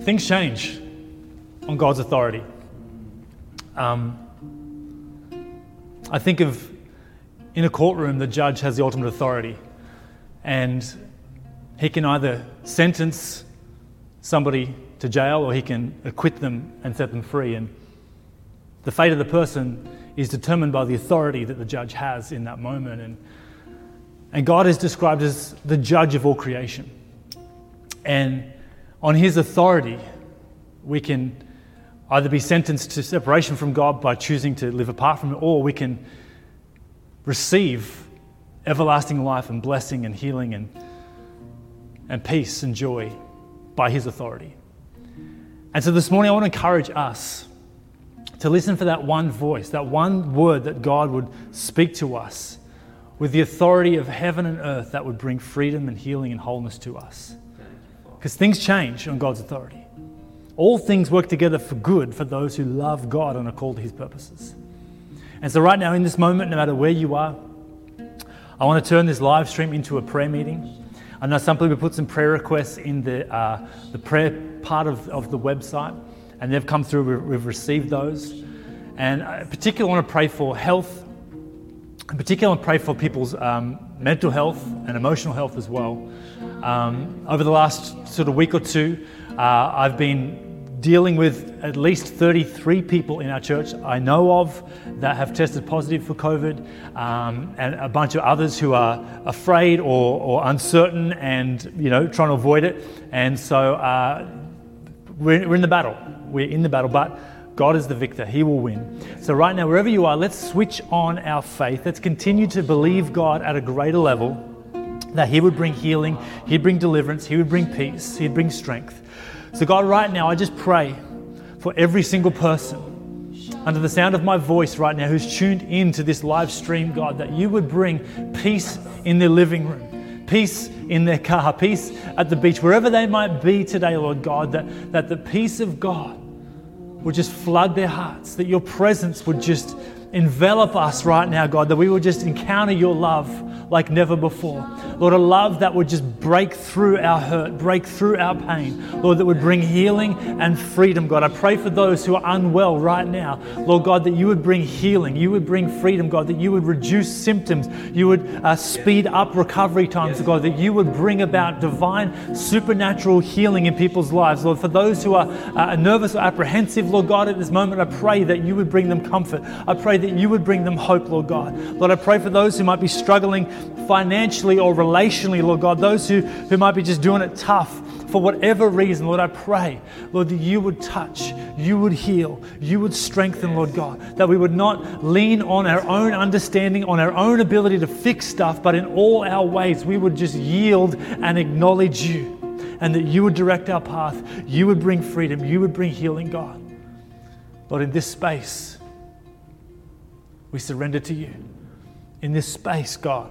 things change on God's authority. Um, I think of in a courtroom, the judge has the ultimate authority, and he can either sentence somebody to jail or he can acquit them and set them free. And the fate of the person is determined by the authority that the judge has in that moment. And, and God is described as the judge of all creation. And on his authority, we can either be sentenced to separation from God by choosing to live apart from Him, or we can receive everlasting life and blessing and healing and, and peace and joy by His authority. And so this morning, I want to encourage us to listen for that one voice, that one word that God would speak to us with the authority of heaven and earth that would bring freedom and healing and wholeness to us. Because things change on God's authority. All things work together for good for those who love God and are called to his purposes. And so, right now, in this moment, no matter where you are, I want to turn this live stream into a prayer meeting. I know some people put some prayer requests in the, uh, the prayer part of, of the website, and they've come through. We've received those. And I particularly want to pray for health. In particular, I want to pray for people's um, mental health and emotional health as well. Um, over the last sort of week or two, uh, I've been dealing with at least 33 people in our church I know of that have tested positive for COVID, um, and a bunch of others who are afraid or, or, uncertain and you know trying to avoid it. And so uh, we're, we're in the battle. We're in the battle, but God is the victor. He will win. So, right now, wherever you are, let's switch on our faith. Let's continue to believe God at a greater level that He would bring healing, He'd bring deliverance, He would bring peace, He'd bring strength. So, God, right now, I just pray for every single person under the sound of my voice right now who's tuned into this live stream, God, that you would bring peace in their living room, peace in their car, peace at the beach, wherever they might be today, Lord God, that, that the peace of God would just flood their hearts, that your presence would just envelop us right now, God, that we would just encounter your love like never before. Lord, a love that would just break through our hurt, break through our pain. Lord, that would bring healing and freedom, God. I pray for those who are unwell right now. Lord God, that you would bring healing, you would bring freedom, God, that you would reduce symptoms, you would uh, speed up recovery times, God, that you would bring about divine supernatural healing in people's lives. Lord, for those who are uh, nervous or apprehensive, Lord God, at this moment, I pray that you would bring them comfort. I pray that you would bring them hope, Lord God. Lord, I pray for those who might be struggling financially or relationally, Lord God, those who, who might be just doing it tough for whatever reason, Lord, I pray, Lord, that you would touch, you would heal, you would strengthen, Lord God, that we would not lean on our own understanding, on our own ability to fix stuff, but in all our ways, we would just yield and acknowledge you, and that you would direct our path, you would bring freedom, you would bring healing, God. Lord, in this space, we surrender to you. In this space, God,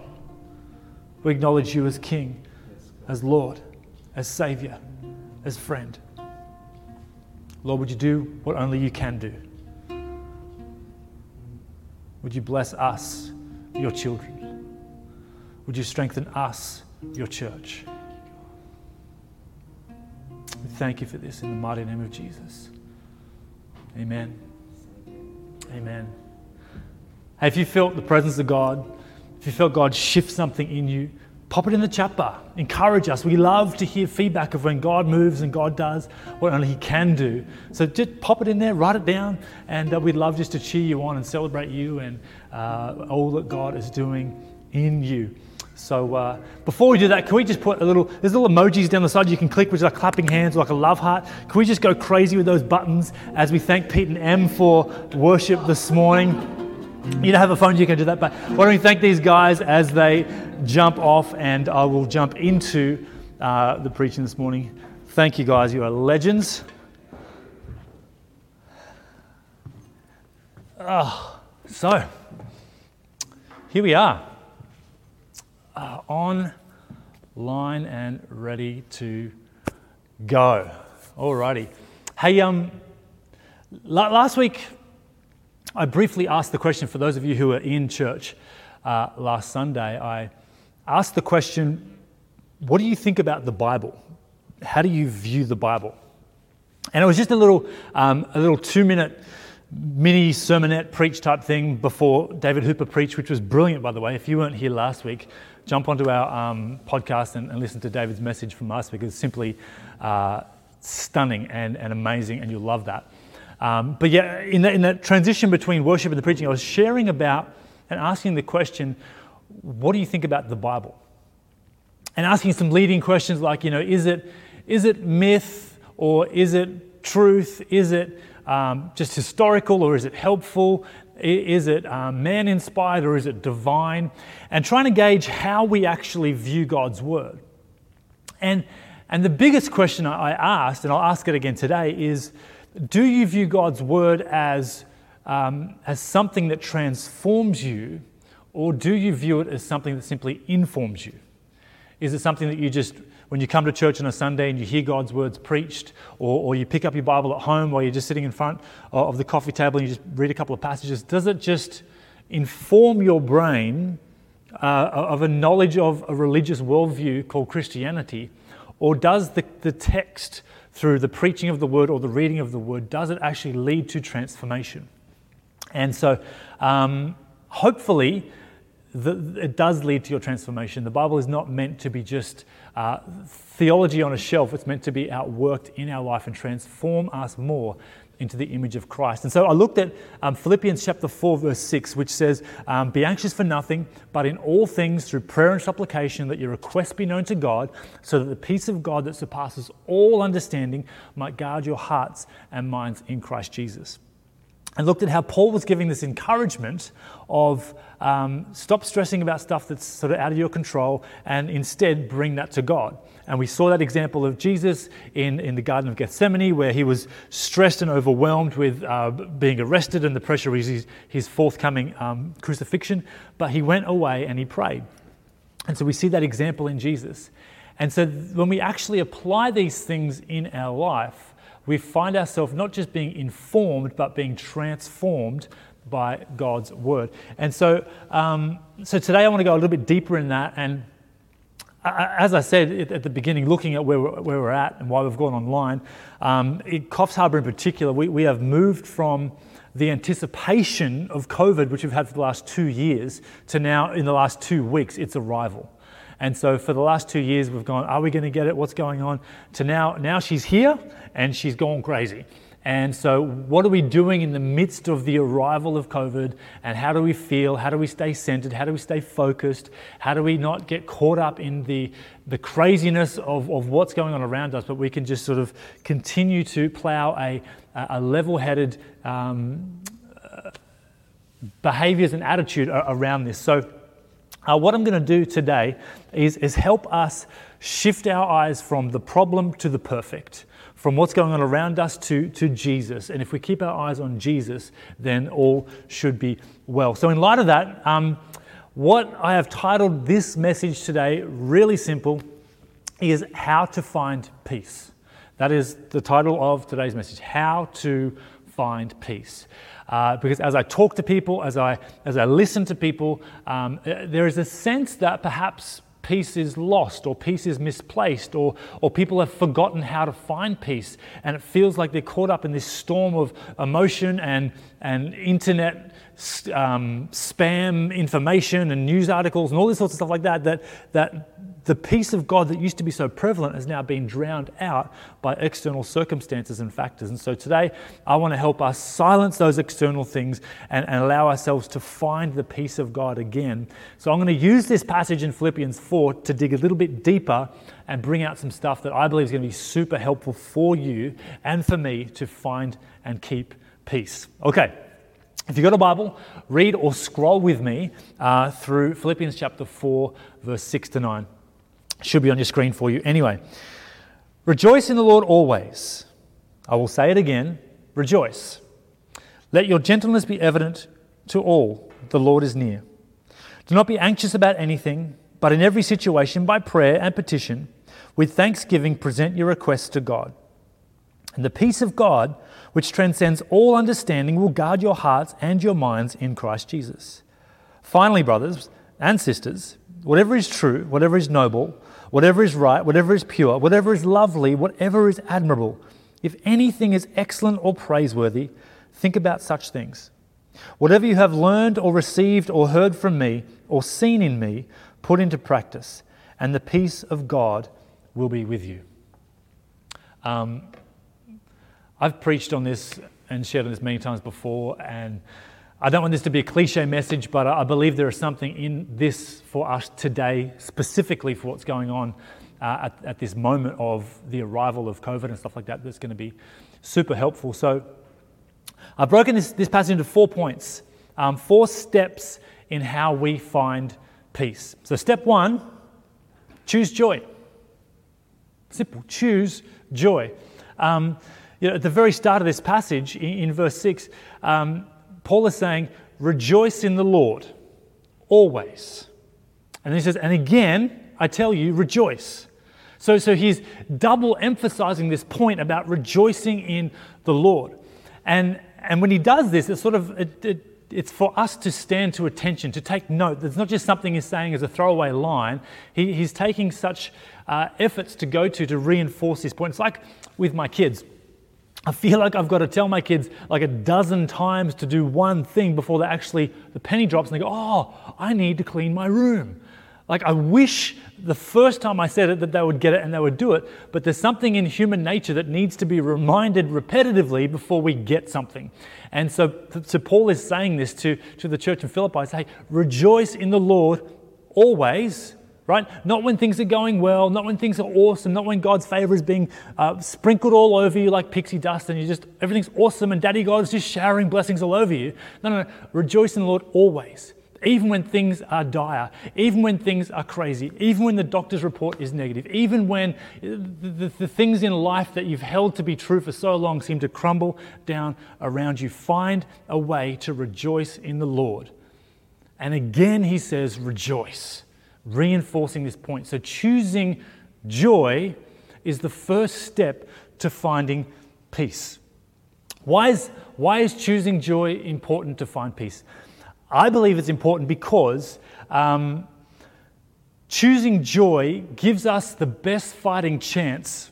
we acknowledge you as King, as Lord, as Savior, as friend. Lord, would you do what only you can do? Would you bless us, your children? Would you strengthen us, your church? We thank you for this in the mighty name of Jesus. Amen. Amen. If you felt the presence of God, if you felt God shift something in you, pop it in the chat bar. Encourage us. We love to hear feedback of when God moves and God does what only He can do. So just pop it in there, write it down, and uh, we'd love just to cheer you on and celebrate you and uh, all that God is doing in you. So uh, before we do that, can we just put a little, there's little emojis down the side you can click, which are clapping hands, like a love heart. Can we just go crazy with those buttons as we thank Pete and Em for worship this morning? You don't have a phone, you can do that. But why don't we thank these guys as they jump off, and I will jump into uh, the preaching this morning. Thank you, guys. You are legends. Oh, so, here we are, uh, on line and ready to go. Alrighty. Hey, um, last week I briefly asked the question for those of you who were in church uh, last Sunday. I asked the question, What do you think about the Bible? How do you view the Bible? And it was just a little, um, a little two minute mini sermonette preach type thing before David Hooper preached, which was brilliant, by the way. If you weren't here last week, jump onto our um, podcast and, and, listen to David's message from last week. It's simply uh, stunning and, and amazing, and you'll love that. Um, but yeah, in that, in that transition between worship and the preaching, I was sharing about and asking the question, what do you think about the Bible? And asking some leading questions like, you know, is it, is it myth or is it truth? Is it um, just historical or is it helpful? Is it um, man inspired or is it divine? And trying to gauge how we actually view God's word. And, and the biggest question I asked, and I'll ask it again today, is do you view God's word as, um, as something that transforms you, or do you view it as something that simply informs you? Is it something that you just when you come to church on a Sunday and you hear God's words preached, or, or you pick up your Bible at home while you're just sitting in front of the coffee table and you just read a couple of passages, does it just inform your brain uh, of a knowledge of a religious worldview called Christianity? Or does the, the text, through the preaching of the word or the reading of the word, does it actually lead to transformation? And so, um, hopefully, the, it does lead to your transformation. The Bible is not meant to be just uh, theology on a shelf, it's meant to be outworked in our life and transform us more into the image of Christ. And so I looked at um, Philippians chapter 4, verse 6, which says, um, Be anxious for nothing, but in all things through prayer and supplication, that your requests be known to God, so that the peace of God that surpasses all understanding might guard your hearts and minds in Christ Jesus and looked at how Paul was giving this encouragement of um, stop stressing about stuff that's sort of out of your control and instead bring that to God. And we saw that example of Jesus in, in the Garden of Gethsemane, where he was stressed and overwhelmed with uh, being arrested and the pressure of his, his forthcoming um, crucifixion. But he went away and he prayed. And so we see that example in Jesus. And so when we actually apply these things in our life, we find ourselves not just being informed, but being transformed by God's word. And so, um, so today I want to go a little bit deeper in that. And as I said at the beginning, looking at where we're, at and why we've gone online, um, in Coffs Harbour in particular, we, we have moved from the anticipation of COVID, which we've had for the last two years, to now in the last two weeks, its arrival. And so for the last two years, we've gone, are we going to get it? What's going on? To now, now she's here and she's gone crazy. And so, what are we doing in the midst of the arrival of COVID? And how do we feel? How do we stay centered? How do we stay focused? How do we not get caught up in the, the craziness of, of what's going on around us, but we can just sort of continue to plow a, a level headed um, behaviors and attitude around this? So, uh, what I'm going to do today is, is help us shift our eyes from the problem to the perfect, from what's going on around us to, to Jesus. And if we keep our eyes on Jesus, then all should be well. So, in light of that, um, what I have titled this message today, really simple, is How to Find Peace. That is the title of today's message How to Find Peace. Uh, because as I talk to people, as I, as I listen to people, um, uh, there is a sense that perhaps peace is lost or peace is misplaced or, or people have forgotten how to find peace. And it feels like they're caught up in this storm of emotion and, and internet um, spam information and news articles and all this sorts of stuff like that, that, that the peace of God that used to be so prevalent has now been drowned out by external circumstances and factors. And so today, I want to help us silence those external things and, and allow ourselves to find the peace of God again. So I'm going to use this passage in Philippians 4 to dig a little bit deeper and bring out some stuff that I believe is going to be super helpful for you and for me to find and keep peace. Okay. If you've got a Bible, read or scroll with me uh, through Philippians chapter 4, verse 6 to 9. Should be on your screen for you. Anyway, rejoice in the Lord always. I will say it again rejoice. Let your gentleness be evident to all. The Lord is near. Do not be anxious about anything, but in every situation, by prayer and petition, with thanksgiving, present your requests to God. And the peace of God, which transcends all understanding, will guard your hearts and your minds in Christ Jesus. Finally, brothers and sisters, whatever is true, whatever is noble, whatever is right, whatever is pure, whatever is lovely, whatever is admirable, If anything is excellent or praiseworthy, think about such things. Whatever you have learned or received or heard from me or seen in me, put into practice, and the peace of God will be with you. Um, I've preached on this and shared on this many times before, and I don't want this to be a cliche message, but I believe there is something in this for us today, specifically for what's going on uh, at, at, this moment of the arrival of COVID and stuff like that, that's going to be super helpful. So I've broken this, this passage into four points, um, four steps in how we find peace. So, step one choose joy. Simple, choose joy. Um, you know, at the very start of this passage, in, in verse 6, um, Paul is saying, Rejoice in the Lord always. And he says, And again, I tell you, rejoice. So, so he's double emphasizing this point about rejoicing in the Lord. And, and when he does this, it's sort of, it, it, it's for us to stand to attention, to take note. It's not just something he's saying as a throwaway line. He, he's taking such uh, efforts to go to to reinforce this point. It's like with my kids. I feel like I've got to tell my kids like a dozen times to do one thing before they actually, the penny drops and they go, oh, I need to clean my room. Like, I wish the first time I said it that they would get it and they would do it, but there's something in human nature that needs to be reminded repetitively before we get something. And so, so Paul is saying this to, to the church in Philippi say, rejoice in the Lord always, right? Not when things are going well, not when things are awesome, not when God's favor is being uh, sprinkled all over you like pixie dust and you just, everything's awesome and Daddy God is just showering blessings all over you. No, no, no. Rejoice in the Lord always even when things are dire, even when things are crazy, even when the doctor's report is negative, even when the, the, the, things in life that you've held to be true for so long seem to crumble down around you, find a way to rejoice in the Lord. And again, he says, rejoice, reinforcing this point. So choosing joy is the first step to finding peace. Why is, why is choosing joy important to find peace? I believe it's important because um, choosing joy gives us the best fighting chance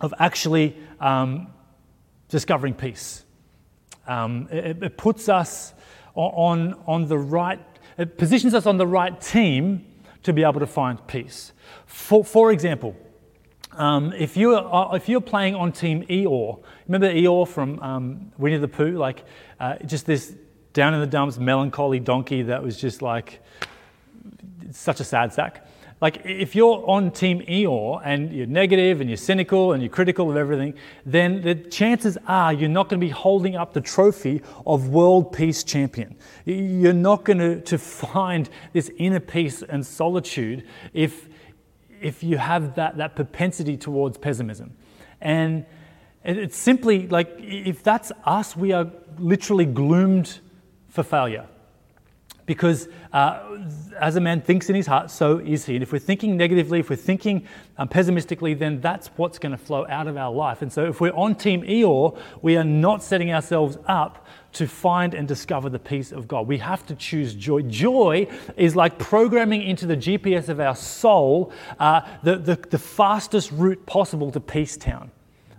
of actually um, discovering peace. Um, it, it, puts us on, on the right, it positions us on the right team to be able to find peace. For, for example, um, if, you're, uh, if you're playing on Team Eeyore, remember Eeyore from um, Winnie the Pooh? Like, uh, just this down in the dumps, melancholy donkey that was just like such a sad sack. Like, if you're on Team Eeyore and you're negative and you're cynical and you're critical of everything, then the chances are you're not going to be holding up the trophy of World Peace Champion. You're not going to, to find this inner peace and solitude if, if you have that, that propensity towards pessimism. And it's simply like if that's us, we are literally gloomed for failure. Because uh, as a man thinks in his heart, so is he. And if we're thinking negatively, if we're thinking um, pessimistically, then that's what's going to flow out of our life. And so if we're on Team Eeyore, we are not setting ourselves up to find and discover the peace of God. We have to choose joy. Joy is like programming into the GPS of our soul uh, the, the, the fastest route possible to Peace Town.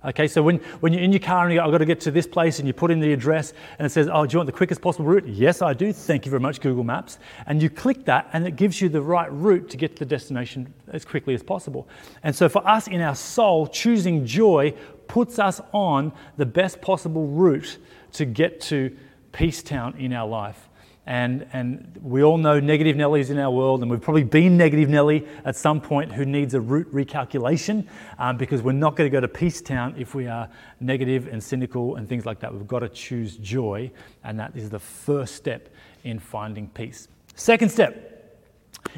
Okay, so when, when you're in your car and you go, I've got to get to this place and you put in the address and it says, Oh, do you want the quickest possible route? Yes, I do. Thank you very much, Google Maps. And you click that and it gives you the right route to get to the destination as quickly as possible. And so for us in our soul, choosing joy puts us on the best possible route to get to Peace Town in our life. And, and we all know negative Nellies in our world, and we've probably been negative Nelly at some point who needs a route recalculation um, because we're not going to go to Peace Town if we are negative and cynical and things like that. We've got to choose joy, and that is the first step in finding peace. Second step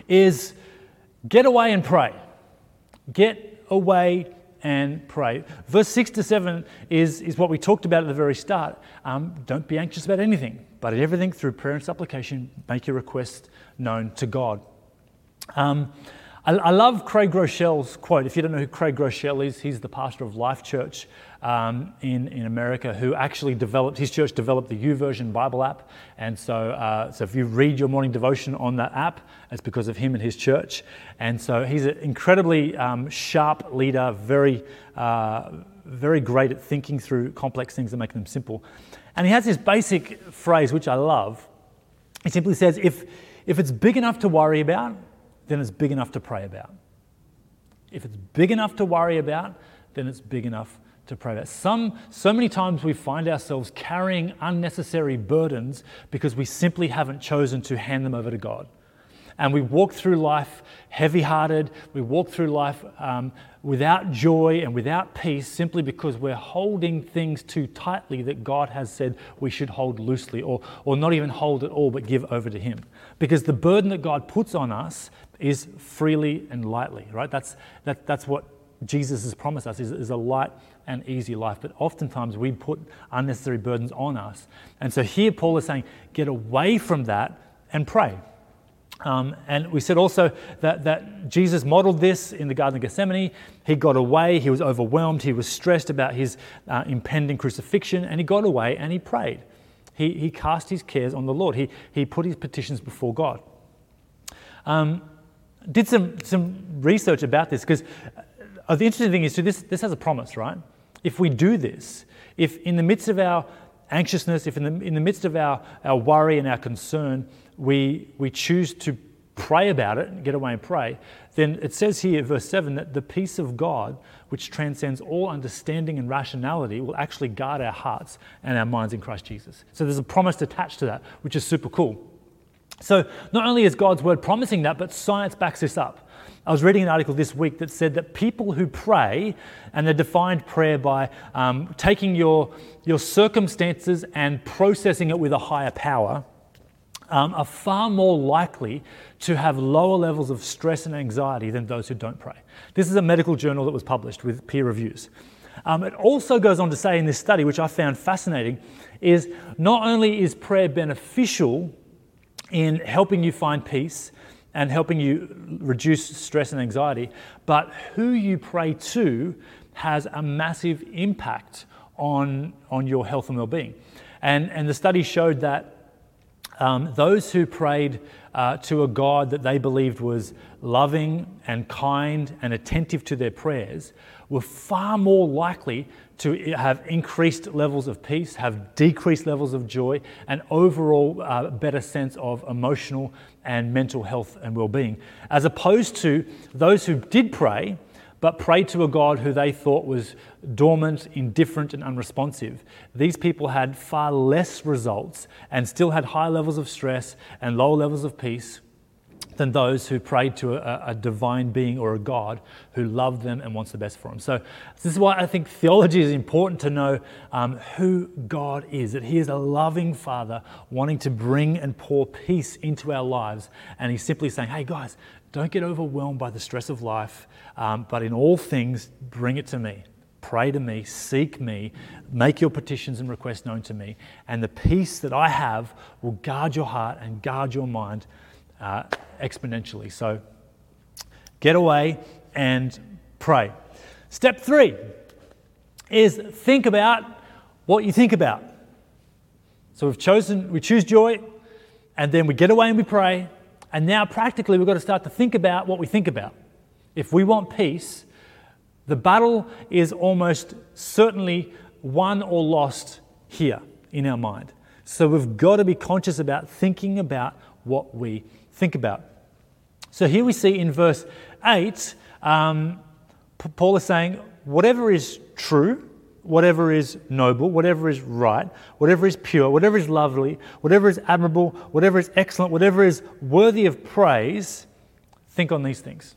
is get away and pray. Get away and pray. Verse 6 to 7 is, is what we talked about at the very start. Um, don't be anxious about anything but in everything, through prayer and supplication, make your request known to God. Um, I, I, love Craig Groeschel's quote. If you don't know who Craig Groeschel is, he's the pastor of Life Church um, in, in America who actually developed, his church developed the YouVersion Bible app. And so, uh, so if you read your morning devotion on that app, it's because of him and his church. And so he's an incredibly um, sharp leader, very, uh, very great at thinking through complex things and making them simple. And he has this basic phrase, which I love. He simply says, if, if it's big enough to worry about, then it's big enough to pray about. If it's big enough to worry about, then it's big enough to pray about. Some, so many times we find ourselves carrying unnecessary burdens because we simply haven't chosen to hand them over to God. And we walk through life heavy hearted, we walk through life um, without joy and without peace simply because we're holding things too tightly that God has said we should hold loosely or, or not even hold at all but give over to Him. Because the burden that God puts on us is freely and lightly, right? That's, that, that's what Jesus has promised us is, is a light and easy life. But oftentimes we put unnecessary burdens on us. And so here Paul is saying, get away from that and pray. Um, and we said also that, that Jesus modeled this in the Garden of Gethsemane. He got away, he was overwhelmed, he was stressed about his uh, impending crucifixion, and he got away and he prayed. He, he cast his cares on the Lord, he, he put his petitions before God. Um, did some, some research about this because uh, the interesting thing is, too, this, this has a promise, right? If we do this, if in the midst of our anxiousness, if in the, in the midst of our, our worry and our concern, we, we choose to pray about it get away and pray, then it says here, verse 7, that the peace of God, which transcends all understanding and rationality, will actually guard our hearts and our minds in Christ Jesus. So there's a promise attached to that, which is super cool. So not only is God's word promising that, but science backs this up. I was reading an article this week that said that people who pray, and they defined prayer by um, taking your, your circumstances and processing it with a higher power, um, are far more likely to have lower levels of stress and anxiety than those who don't pray. This is a medical journal that was published with peer reviews. Um, it also goes on to say in this study, which I found fascinating, is not only is prayer beneficial in helping you find peace and helping you reduce stress and anxiety, but who you pray to has a massive impact on, on your health and well being. And, and the study showed that um, those who prayed uh, to a God that they believed was loving and kind and attentive to their prayers were far more likely to have increased levels of peace, have decreased levels of joy, and overall uh, better sense of emotional and mental health and well being, as opposed to those who did pray but prayed to a God who they thought was dormant, indifferent, and unresponsive. These people had far less results and still had high levels of stress and low levels of peace than those who prayed to a, a, divine being or a God who loved them and wants the best for them. So, this is why I think theology is important to know um, who God is, that He is a loving Father wanting to bring and pour peace into our lives. And He's simply saying, hey, guys, don't get overwhelmed by the stress of life, um, but in all things, bring it to me. Pray to me, seek me, make your petitions and requests known to me, and the peace that I have will guard your heart and guard your mind uh, exponentially. So get away and pray. Step three is think about what you think about. So we've chosen, we choose joy, and then we get away and we pray, and now practically we've got to start to think about what we think about. If we want peace, the battle is almost certainly won or lost here in our mind. So we've got to be conscious about thinking about what we think about. So here we see in verse 8, um, Paul is saying, whatever is true, whatever is noble, whatever is right, whatever is pure, whatever is lovely, whatever is admirable, whatever is excellent, whatever is worthy of praise, think on these things.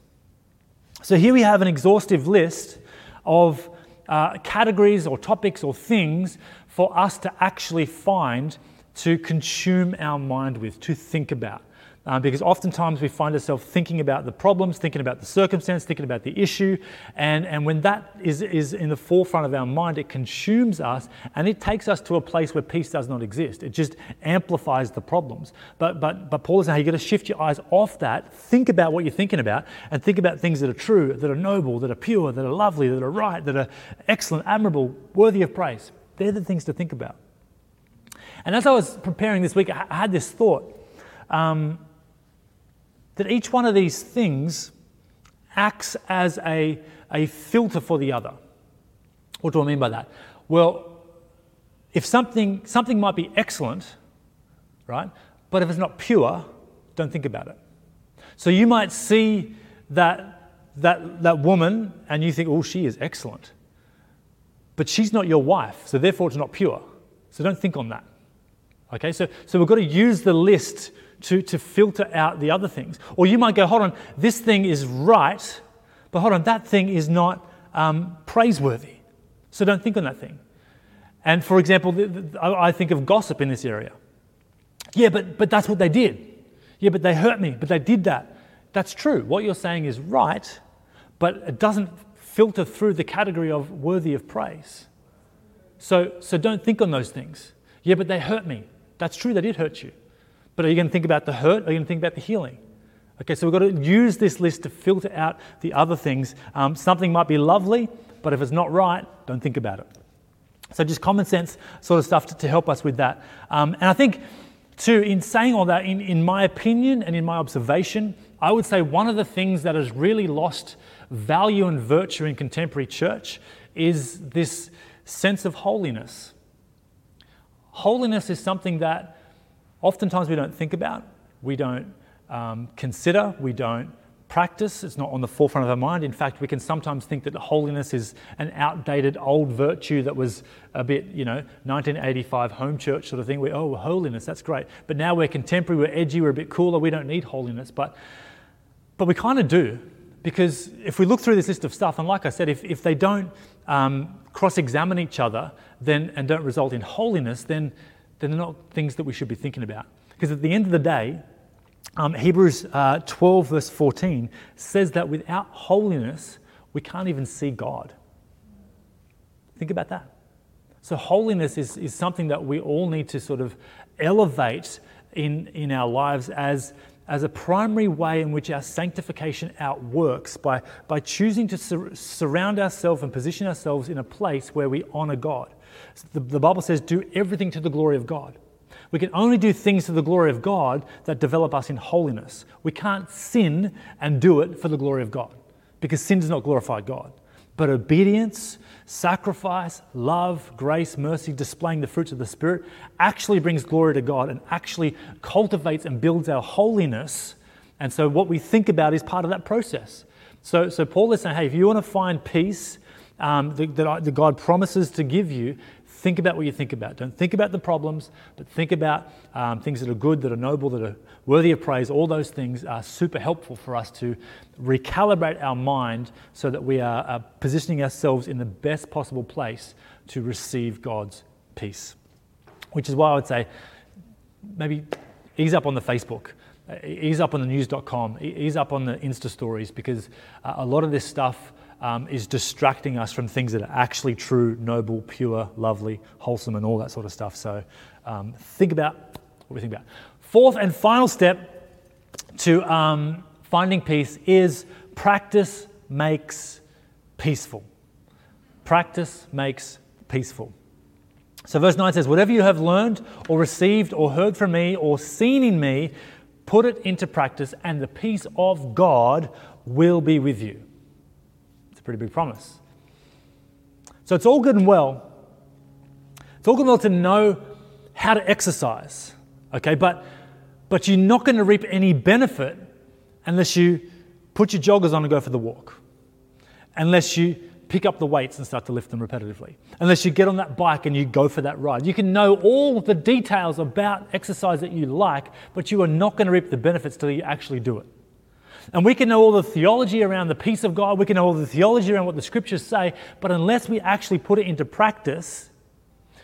So here we have an exhaustive list of uh, categories or topics or things for us to actually find to consume our mind with, to think about. Uh, because oftentimes we find ourselves thinking about the problems, thinking about the circumstance, thinking about the issue, and, and when that is, is in the forefront of our mind, it consumes us and it takes us to a place where peace does not exist. It just amplifies the problems. But, but, but Paul is saying you've got to shift your eyes off that, think about what you're thinking about, and think about things that are true, that are noble, that are pure, that are lovely, that are right, that are excellent, admirable, worthy of praise. They're the things to think about. And as I was preparing this week, I had this thought. Um, that each one of these things acts as a, a filter for the other. What do I mean by that? Well, if something, something might be excellent, right, but if it's not pure, don't think about it. So you might see that, that, that woman and you think, oh, she is excellent. But she's not your wife, so therefore it's not pure. So don't think on that. Okay, so, so we've got to use the list to, to filter out the other things. Or you might go, hold on, this thing is right, but hold on, that thing is not um, praiseworthy. So don't think on that thing. And for example, I think of gossip in this area. Yeah, but, but that's what they did. Yeah, but they hurt me, but they did that. That's true. What you're saying is right, but it doesn't filter through the category of worthy of praise. So, so don't think on those things. Yeah, but they hurt me. That's true, they did hurt you. But are you going to think about the hurt? Are you going to think about the healing? Okay, so we've got to use this list to filter out the other things. Um, something might be lovely, but if it's not right, don't think about it. So just common sense sort of stuff to, to help us with that. Um, and I think, too, in saying all that, in, in my opinion and in my observation, I would say one of the things that has really lost value and virtue in contemporary church is this sense of holiness. Holiness is something that oftentimes we don't think about, we don't um, consider, we don't practice. It's not on the forefront of our mind. In fact, we can sometimes think that holiness is an outdated old virtue that was a bit, you know, 1985 home church sort of thing. We, oh, holiness, that's great. But now we're contemporary, we're edgy, we're a bit cooler, we don't need holiness. But, but we kind of do. Because if we look through this list of stuff, and like I said, if, if they don't um, cross examine each other then, and don't result in holiness, then then they're not things that we should be thinking about. Because at the end of the day, um, Hebrews uh, 12, verse 14, says that without holiness, we can't even see God. Think about that. So, holiness is, is something that we all need to sort of elevate in, in our lives as, as a primary way in which our sanctification outworks by, by choosing to sur- surround ourselves and position ourselves in a place where we honor God. The, the Bible says, do everything to the glory of God. We can only do things to the glory of God that develop us in holiness. We can't sin and do it for the glory of God because sin does not glorify God. But obedience, sacrifice, love, grace, mercy, displaying the fruits of the Spirit actually brings glory to God and actually cultivates and builds our holiness. And so, what we think about is part of that process. So, so Paul is saying, hey, if you want to find peace um, that, that God promises to give you, think about what you think about. Don't think about the problems, but think about um, things that are good, that are noble, that are worthy of praise. All those things are super helpful for us to recalibrate our mind so that we are, are positioning ourselves in the best possible place to receive God's peace. Which is why I would say maybe ease up on the Facebook ease up on the news.com, ease up on the Insta stories, because uh, a lot of this stuff um, is distracting us from things that are actually true, noble, pure, lovely, wholesome, and all that sort of stuff. So um, think about what we think about. Fourth and final step to um, finding peace is practice makes peaceful. Practice makes peaceful. So, verse 9 says, Whatever you have learned or received or heard from me or seen in me, put it into practice, and the peace of God will be with you a pretty big promise. So it's all good and well. It's all good and well to know how to exercise, okay? But, but you're not going to reap any benefit unless you put your joggers on and go for the walk, unless you pick up the weights and start to lift them repetitively, unless you get on that bike and you go for that ride. You can know all the details about exercise that you like, but you are not going to reap the benefits till you actually do it. And we can know all the theology around the peace of God, we can know all the theology around what the scriptures say, but unless we actually put it into practice,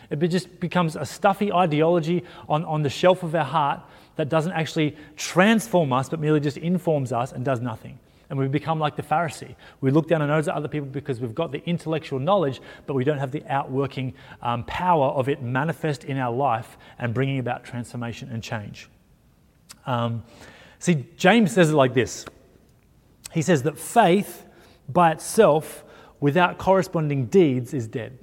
It just becomes a stuffy ideology on, on the shelf of our heart that doesn't actually transform us, but merely just informs us and does nothing. And we become like the Pharisee. We look down our nose at other people because we've got the intellectual knowledge, but we don't have the outworking um, power of it manifest in our life and bringing about transformation and change. Um, see, James says it like this He says that faith by itself, without corresponding deeds, is dead.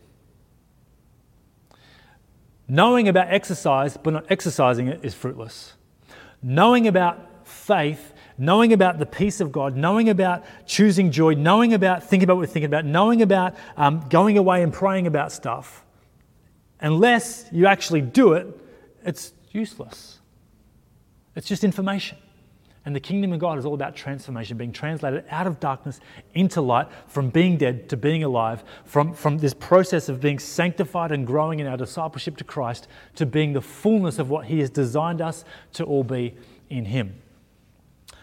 Knowing about exercise but not exercising it is fruitless. Knowing about faith knowing about the peace of God, knowing about choosing joy, knowing about thinking about what we're thinking about, knowing about um, going away and praying about stuff, unless you actually do it, it's useless. It's just information. And the kingdom of God is all about transformation, being translated out of darkness into light, from being dead to being alive, from, from this process of being sanctified and growing in our discipleship to Christ to being the fullness of what He has designed us to all be in Him.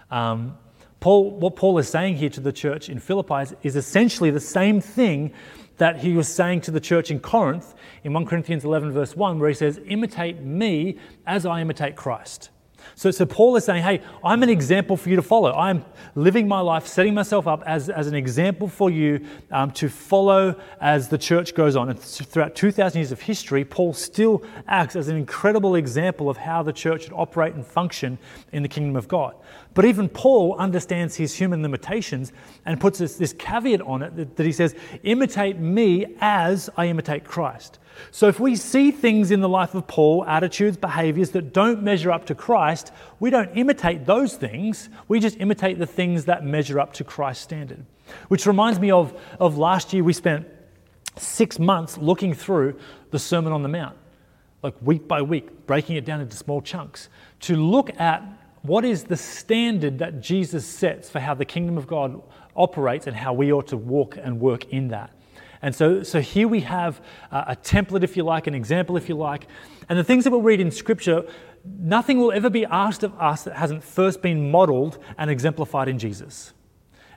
Um, Paul, what Paul is saying here to the church in Philippi is, is essentially the same thing that he was saying to the church in Corinth in 1 Corinthians 11, verse 1, where he says, Imitate me as I imitate Christ. So, so Paul is saying, hey, I'm an example for you to follow. I'm living my life, setting myself up as, as an example for you um, to follow as the church goes on. And throughout 2,000 years of history, Paul still acts as an incredible example of how the church should operate and function in the kingdom of God. But even Paul understands his human limitations and puts this, this caveat on it that, that he says, imitate me as I imitate Christ. So if we see things in the life of Paul, attitudes, behaviors that don't measure up to Christ, we don't imitate those things. We just imitate the things that measure up to Christ's standard. Which reminds me of, of last year, we spent six months looking through the Sermon on the Mount, like week by week, breaking it down into small chunks, to look at what is the standard that Jesus sets for how the kingdom of God operates and how we ought to walk and work in that. And so, so here we have a template, if you like, an example, if you like. And the things that we'll read in Scripture, nothing will ever be asked of us that hasn't first been modeled and exemplified in Jesus.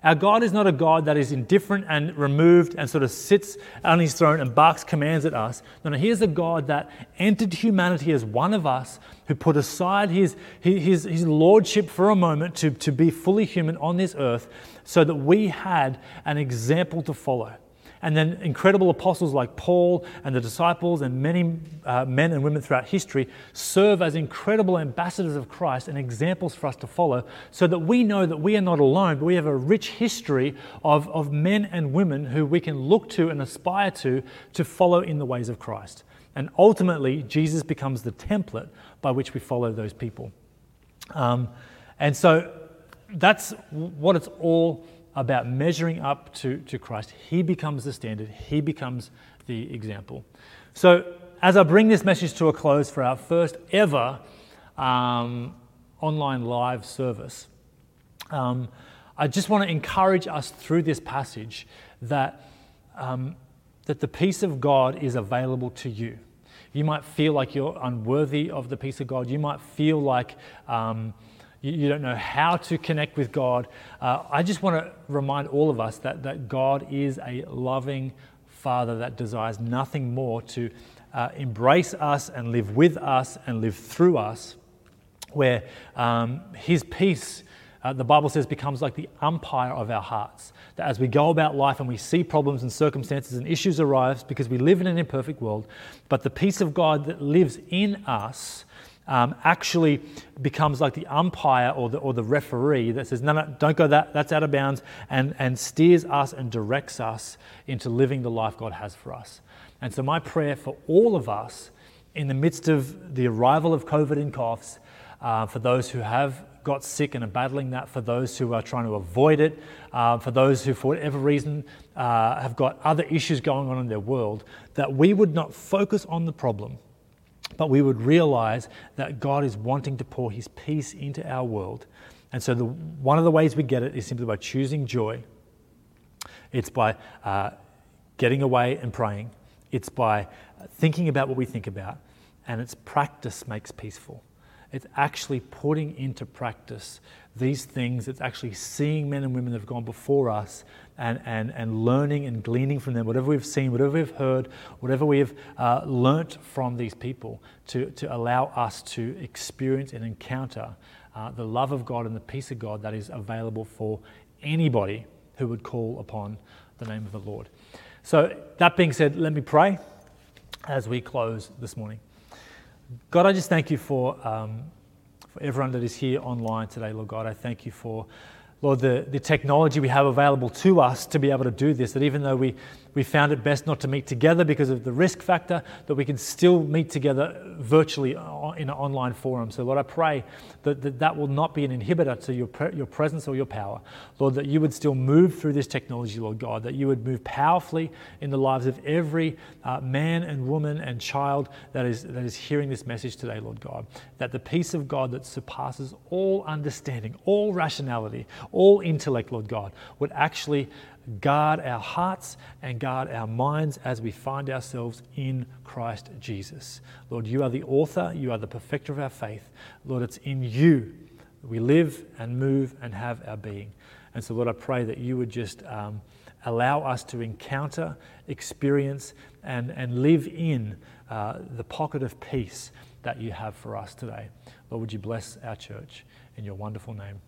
Our God is not a God that is indifferent and removed and sort of sits on his throne and barks commands at us. No, no, here's a God that entered humanity as one of us, who put aside his, his, his lordship for a moment to, to be fully human on this earth so that we had an example to follow. And then incredible apostles like Paul and the disciples and many uh, men and women throughout history serve as incredible ambassadors of Christ and examples for us to follow so that we know that we are not alone, but we have a rich history of, of men and women who we can look to and aspire to to follow in the ways of Christ. And ultimately, Jesus becomes the template by which we follow those people. Um, and so that's what it's all about measuring up to, to Christ. He becomes the standard, He becomes the example. So, as I bring this message to a close for our first ever um, online live service, um, I just want to encourage us through this passage that, um, that the peace of God is available to you. You might feel like you're unworthy of the peace of God. You might feel like um, you, you don't know how to connect with God. Uh, I just want to remind all of us that, that God is a loving Father that desires nothing more to uh, embrace us and live with us and live through us, where um, His peace. Uh, the Bible says becomes like the umpire of our hearts. That as we go about life and we see problems and circumstances and issues arise because we live in an imperfect world, but the peace of God that lives in us um, actually becomes like the umpire or the, or the referee that says, no, no, don't go that, that's out of bounds, and, and steers us and directs us into living the life God has for us. And so, my prayer for all of us in the midst of the arrival of COVID and coughs, uh, for those who have got sick and are battling that, for those who are trying to avoid it, uh, for those who, for whatever reason, uh, have got other issues going on in their world, that we would not focus on the problem but we would realize that God is wanting to pour His peace into our world. And so, the, one of the ways we get it is simply by choosing joy. It's by uh, getting away and praying. It's by thinking about what we think about. And it's practice makes peaceful. It's actually putting into practice these things. It's actually seeing men and women that have gone before us and, and, and learning and gleaning from them, whatever we've seen, whatever we've heard, whatever we have uh, learnt from these people, to, to allow us to experience and encounter uh, the love of God and the peace of God that is available for anybody who would call upon the name of the Lord. So, that being said, let me pray as we close this morning. God, I just thank you for, um, for everyone that is here online today, Lord God. I thank you for Lord, the, the technology we have available to us to be able to do this, that even though we, we found it best not to meet together because of the risk factor, that we can still meet together virtually in an online forum. So, Lord, I pray that that, that will not be an inhibitor to your, your presence or your power. Lord, that you would still move through this technology, Lord God, that you would move powerfully in the lives of every uh, man and woman and child that is, that is hearing this message today, Lord God. That the peace of God that surpasses all understanding, all rationality, all intellect, Lord God, would actually guard our hearts and guard our minds as we find ourselves in Christ Jesus. Lord, you are the author, you are the perfecter of our faith. Lord, it's in you we live and move and have our being. And so, Lord, I pray that you would just um, allow us to encounter, experience, and, and live in uh, the pocket of peace that you have for us today. Lord, would you bless our church in your wonderful name?